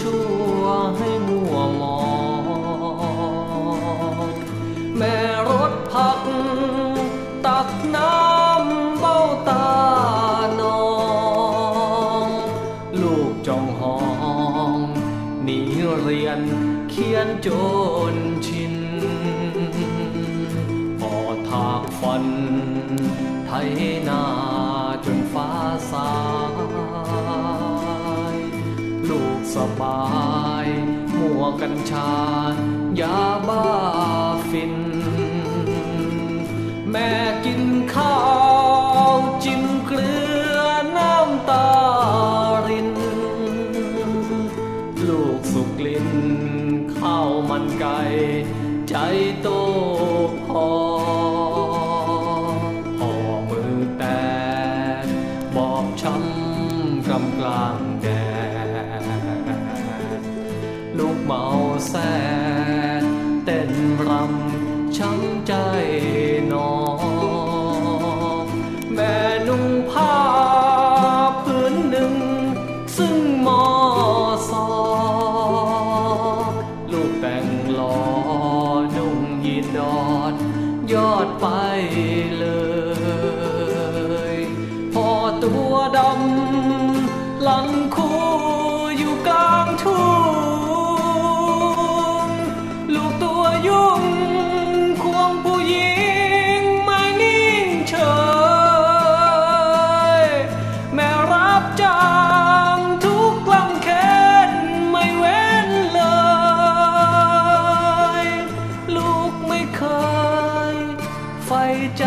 ชั่วให้มัวมองแม่รถผัก ตักน้ำเบ้าตานอง ลูกจองห้องหนีเรียนเขียนจนชินพอทากฟันไทยนา สบายมัวกัญชายาบ้าฟิน แม่กินข้าวจิ้มเกลือน้ำตาริน ลูกสุกลิ้นข้าวมันไก่ใจโตพอพ่อมือแตกบอบช้ำกำกลาง ใฝ่ใจ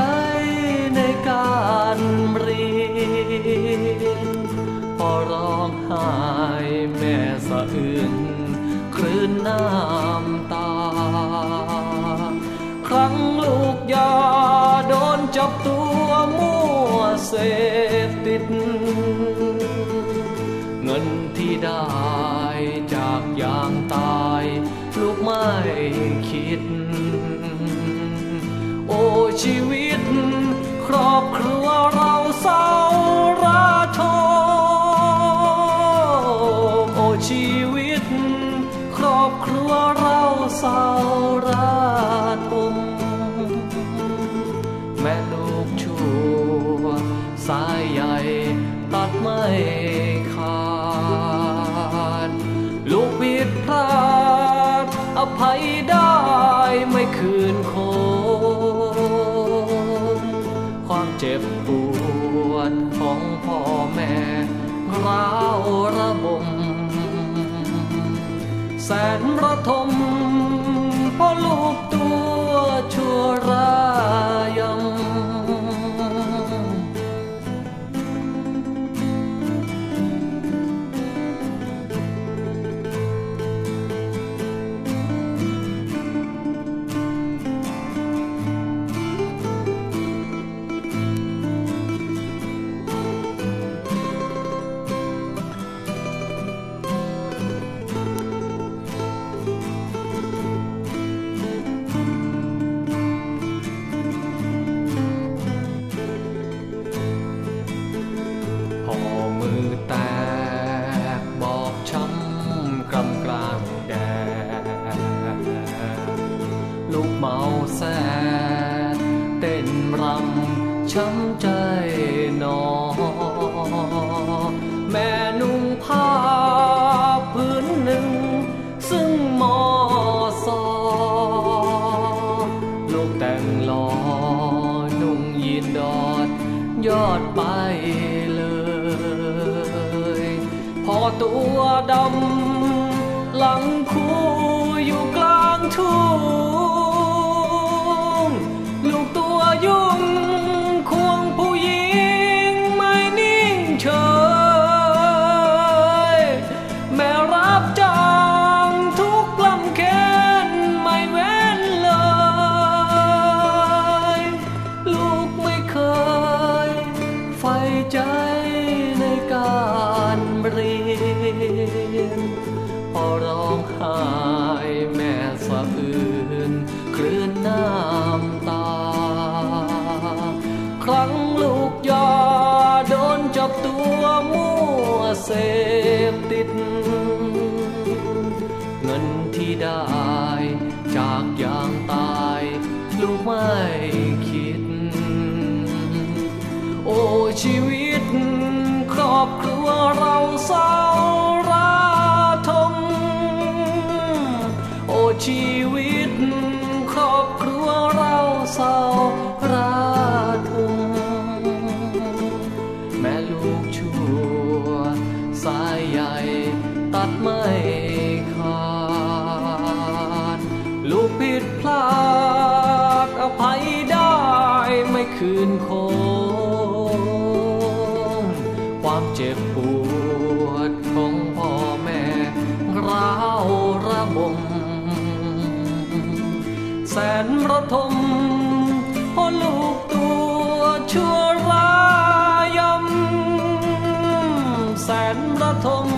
ในการเรียนพอร้องไห้แม่สะอื้นคลื่นน้ำตา ครั้งลูกยาโดนจับตัวมั่วเสพติด เงินที่ได้จากยางตาย ลูกไม่คิด ชีวิต ครอบครัวเราเศร้าระทมโอชีวิต ครอบครัวเราเศร้าระทมแม่ลูกชั่วสายใหญ่ตัดไม่ขาด ลูกผิดพลาดอภัยได้ไม่คืนคงค เจ็บปวดของพ่อแม่ร้าวระบมแสนระทม เมาแสดเต้นรำช้ำใจนอ แม่นุ่งผ้าพื้นหนึ่ง ซึ่งมอซอลูกแต่งหลอนุ่งยีนดอด ยอดไปเลย พอตัวดำหลังคูอยู่กลางทุ่ง เสพติด เงินที่ได้จากยางตายลูกไม่คิด โอ้ชีวิต ครอบครัวเราเศร้าราทมโอ้ชีวิต ครอบครัวเราเศร้าราทมแม่ลูกชู สายใหญ่ตัดไม่ขาด ลูกผิดพลาดอภัยได้ไม่คืนคง ความเจ็บปวด atom